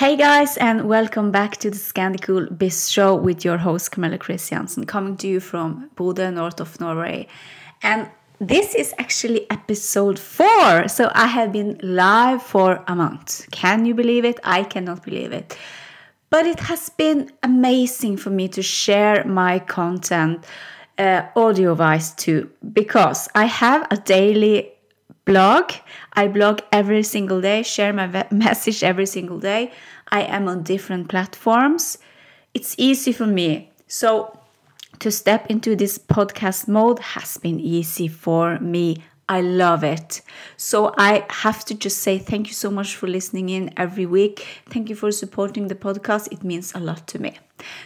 Hey guys, and welcome back to the Scandi Cool Show with your host Camilla Christiansen, coming to you from Bodø, north of Norway. And this is actually episode four, so I have been live for a month. Can you believe it? I cannot believe it. But it has been amazing for me to share my content uh, audio wise too, because I have a daily blog. I blog every single day, share my message every single day. I am on different platforms. It's easy for me. So to step into this podcast mode has been easy for me. I love it. So I have to just say thank you so much for listening in every week. Thank you for supporting the podcast. It means a lot to me.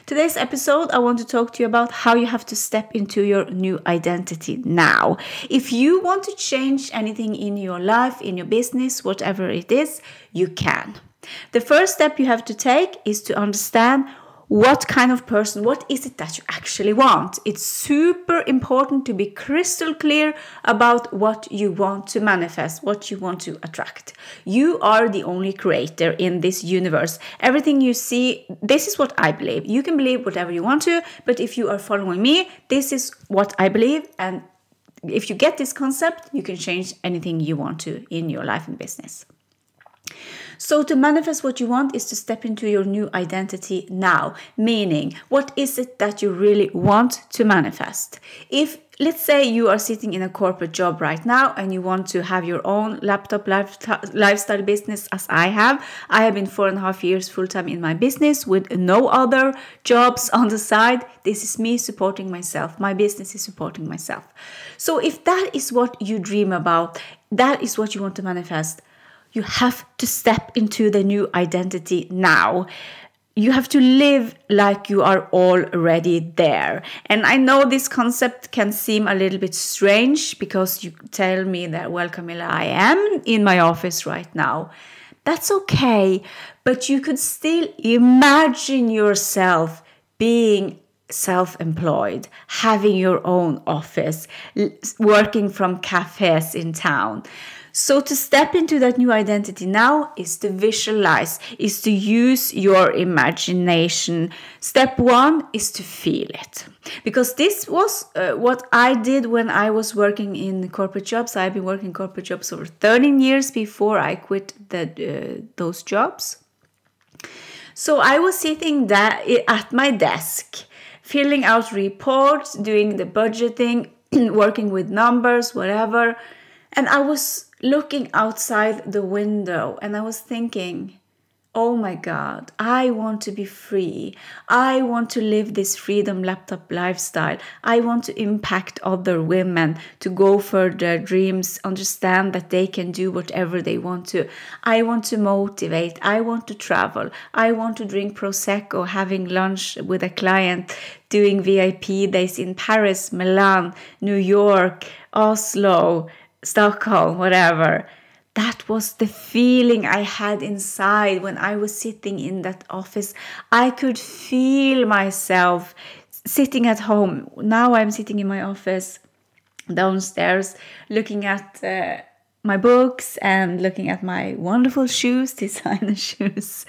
Today's episode, I want to talk to you about how you have to step into your new identity now. If you want to change anything in your life, in your business, whatever it is, you can. The first step you have to take is to understand what kind of person, what is it that you actually want? It's super important to be crystal clear about what you want to manifest, what you want to attract. You are the only creator in this universe. Everything you see, this is what I believe. You can believe whatever you want to, but if you are following me, this is what I believe. And if you get this concept, you can change anything you want to in your life and business. So, to manifest what you want is to step into your new identity now, meaning, what is it that you really want to manifest? If let's say you are sitting in a corporate job right now and you want to have your own laptop lifestyle business as i have i have been four and a half years full-time in my business with no other jobs on the side. This is me supporting myself. My business is supporting myself. So if that is what you dream about that is what you want to manifest you have to step into the new identity now. You have to live like you are already there. And I know this concept can seem a little bit strange because you tell me that, well, Camilla, I am in my office right now. That's okay. But you could still imagine yourself being self employed, having your own office, working from cafes in town. So to step into that new identity now is to visualize, is to use your imagination. Step one is to feel it. Because this was uh, what I did when I was working in corporate jobs. I've been working corporate jobs over 13 years before I quit uh, those jobs. So I was sitting at my desk, filling out reports, doing the budgeting, working with numbers, whatever. And I was looking outside the window and I was thinking, oh my God, I want to be free. I want to live this freedom laptop lifestyle. I want to impact other women to go for their dreams, understand that they can do whatever they want to. I want to motivate. I want to travel. I want to drink Prosecco, having lunch with a client, doing VIP days in Paris, Milan, New York, Oslo. Stockholm, whatever. That was the feeling I had inside when I was sitting in that office. I could feel myself sitting at home. Now I'm sitting in my office downstairs looking at uh, my books and looking at my wonderful shoes, designer shoes,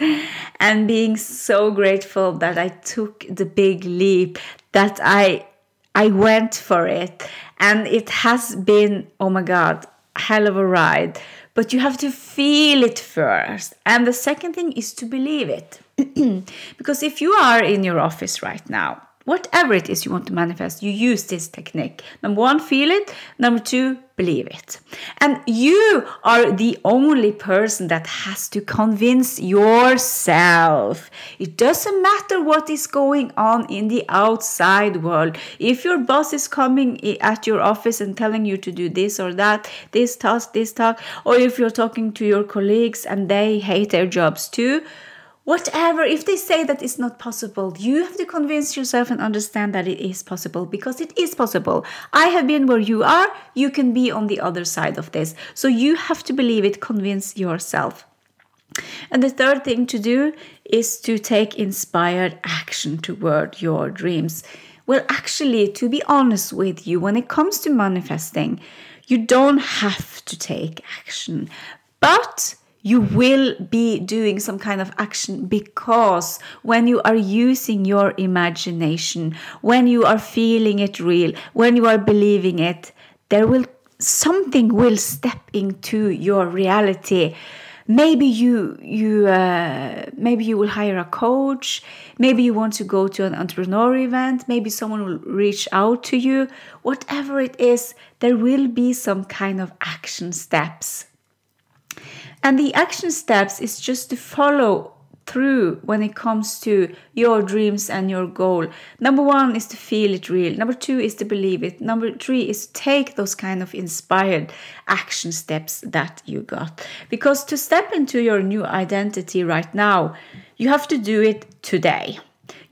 and being so grateful that I took the big leap, that I I went for it and it has been, oh my God, hell of a ride. But you have to feel it first. And the second thing is to believe it. because if you are in your office right now whatever it is you want to manifest, you use this technique. Number one, feel it. Number two, believe it. And you are the only person that has to convince yourself. It doesn't matter what is going on in the outside world. If your boss is coming at your office and telling you to do this or that, this task, this task, or if you're talking to your colleagues and they hate their jobs too, whatever if they say that it's not possible you have to convince yourself and understand that it is possible because it is possible. I have been where you are you can be on the other side of this. So you have to believe it convince yourself. And the third thing to do is to take inspired action toward your dreams. Well, actually, to be honest with you, when it comes to manifesting, you don't have to take action, but you will be doing some kind of action because when you are using your imagination, when you are feeling it real, when you are believing it, there will something will step into your reality. Maybe you you uh, maybe you will hire a coach. Maybe you want to go to an entrepreneur event. Maybe someone will reach out to you. Whatever it is there will be some kind of action steps and the action steps is just to follow through when it comes to your dreams and your goal. Number one is to feel it real. Number two is to believe it. Number three is to take those kind of inspired action steps that you got. Because to step into your new identity right now, you have to do it today.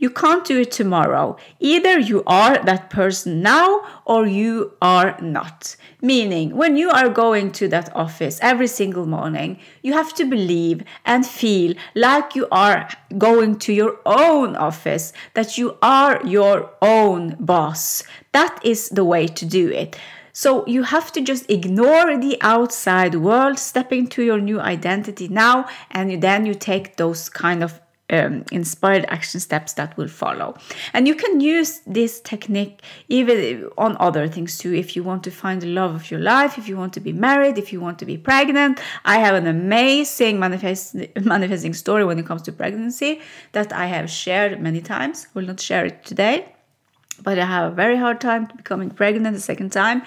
You can't do it tomorrow. Either you are that person now or you are not. Meaning, when you are going to that office every single morning, you have to believe and feel like you are going to your own office, that you are your own boss. That is the way to do it. So you have to just ignore the outside world, step into your new identity now, and then you take those kind of um, inspired action steps that will follow. And you can use this technique even on other things too. If you want to find the love of your life, if you want to be married, if you want to be pregnant, I have an amazing manifest, manifesting story when it comes to pregnancy that I have shared many times. Will not share it today, but I have a very hard time becoming pregnant the second time.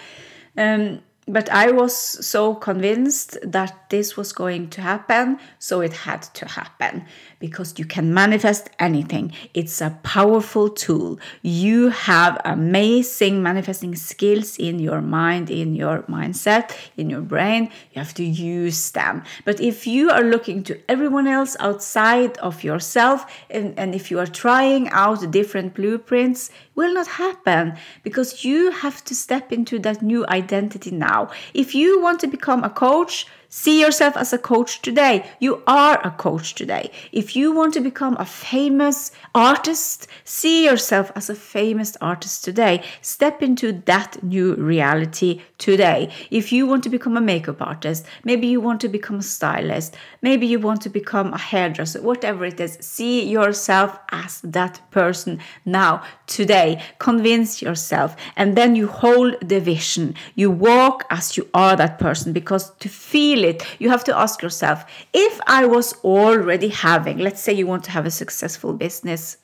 Um, but I was so convinced that this was going to happen, so it had to happen because you can manifest anything. It's a powerful tool. You have amazing manifesting skills in your mind, in your mindset, in your brain. You have to use them. But if you are looking to everyone else outside of yourself, and, and if you are trying out different blueprints, will not happen because you have to step into that new identity now. If you want to become a coach, See yourself as a coach today. You are a coach today. If you want to become a famous artist, see yourself as a famous artist today. Step into that new reality today. If you want to become a makeup artist, maybe you want to become a stylist, maybe you want to become a hairdresser, whatever it is, see yourself as that person now, today. Convince yourself, and then you hold the vision. You walk as you are that person because to feel it, you have to ask yourself if I was already having, let's say you want to have a successful business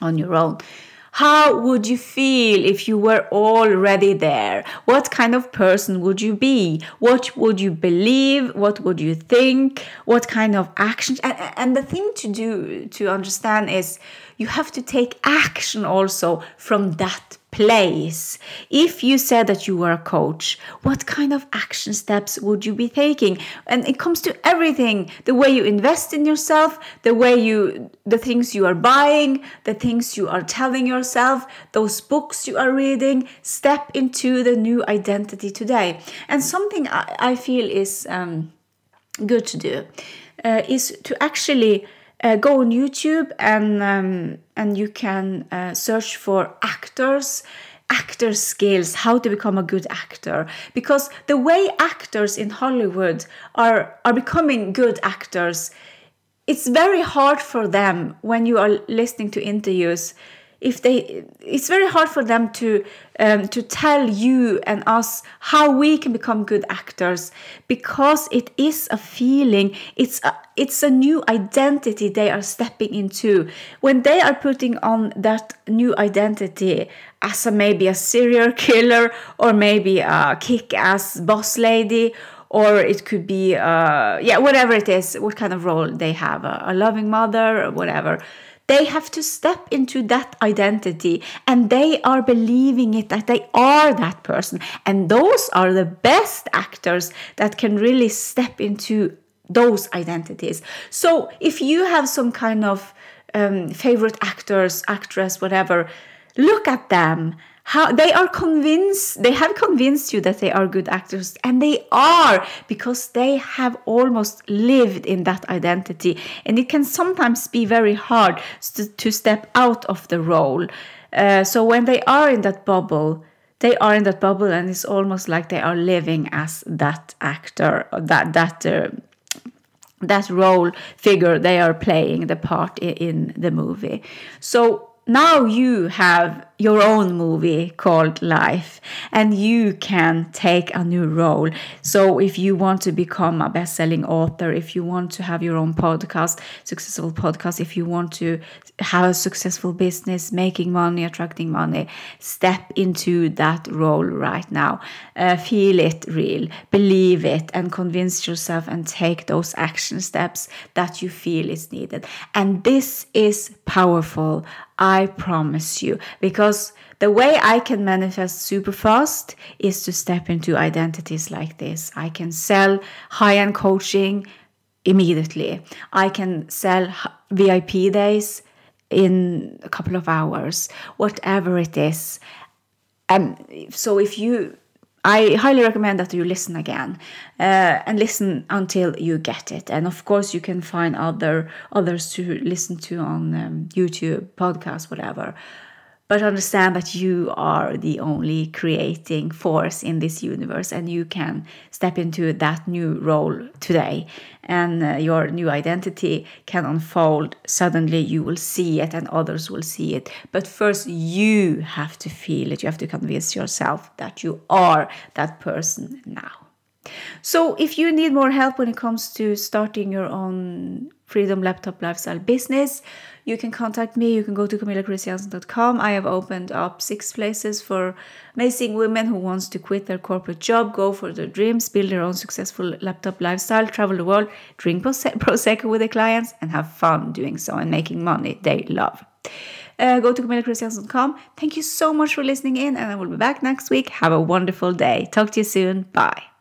on your own. How would you feel if you were already there? What kind of person would you be? What would you believe? What would you think? What kind of actions? And, and the thing to do to understand is you have to take action also from that place. If you said that you were a coach, what kind of action steps would you be taking? And it comes to everything the way you invest in yourself, the way you, the things you are buying, the things you are telling yourself, those books you are reading. Step into the new identity today. And something I, I feel is um, good to do uh, is to actually uh, go on YouTube and um, and you can uh, search for actors actor skills how to become a good actor. Because the way actors in hollywood are are becoming good actors it's very hard for them when you are listening to interviews if they it's very hard for them to um, to tell you and us how we can become good actors because it is a feeling it's a, it's a new identity they are stepping into. When they are putting on that new identity as a maybe a serial killer or maybe a kick-ass boss lady or it could be uh, yeah whatever it is what kind of role they have a, a loving mother or whatever they have to step into that identity and they are believing it that they are that person. And those are the best actors that can really step into those identities. So if you have some kind of um, favorite actors, actress, whatever, look at them how they are convinced they have convinced you that they are good actors and they are because they have almost lived in that identity. And it can sometimes be very hard to, to step out of the role. Uh, so when they are in that bubble they are in that bubble and it's almost like they are living as that actor that that uh, that role figure they are playing the part in, in the movie. So now you have your own movie called Life, and you can take a new role. So, if you want to become a best selling author, if you want to have your own podcast, successful podcast, if you want to have a successful business, making money, attracting money, step into that role right now. Uh, feel it real, believe it, and convince yourself and take those action steps that you feel is needed. And this is powerful, I promise you, because because the way I can manifest super fast is to step into identities like this. I can sell high end coaching immediately, I can sell VIP days in a couple of hours, whatever it is. And so if you I highly recommend that you listen again uh, and listen until you get it. And of course, you can find other others to listen to on um, YouTube, podcast, whatever but understand that you are the only creating force in this universe and you can step into that new role today. And uh, your new identity can unfold suddenly. You will see it and others will see it. But first you have to feel it. You have to convince yourself that you are that person now so, if you need more help when it comes to starting your own freedom laptop lifestyle business, you can contact me. You can go to camillachristiansen.com. I have opened up six places for amazing women who wants to quit their corporate job, go for their dreams, build their own successful laptop lifestyle, travel the world, drink prosecco with their clients, and have fun doing so and making money they love. Uh, go to camillachristiansen.com. Thank you so much for listening in, and I will be back next week. Have a wonderful day. Talk to you soon. Bye.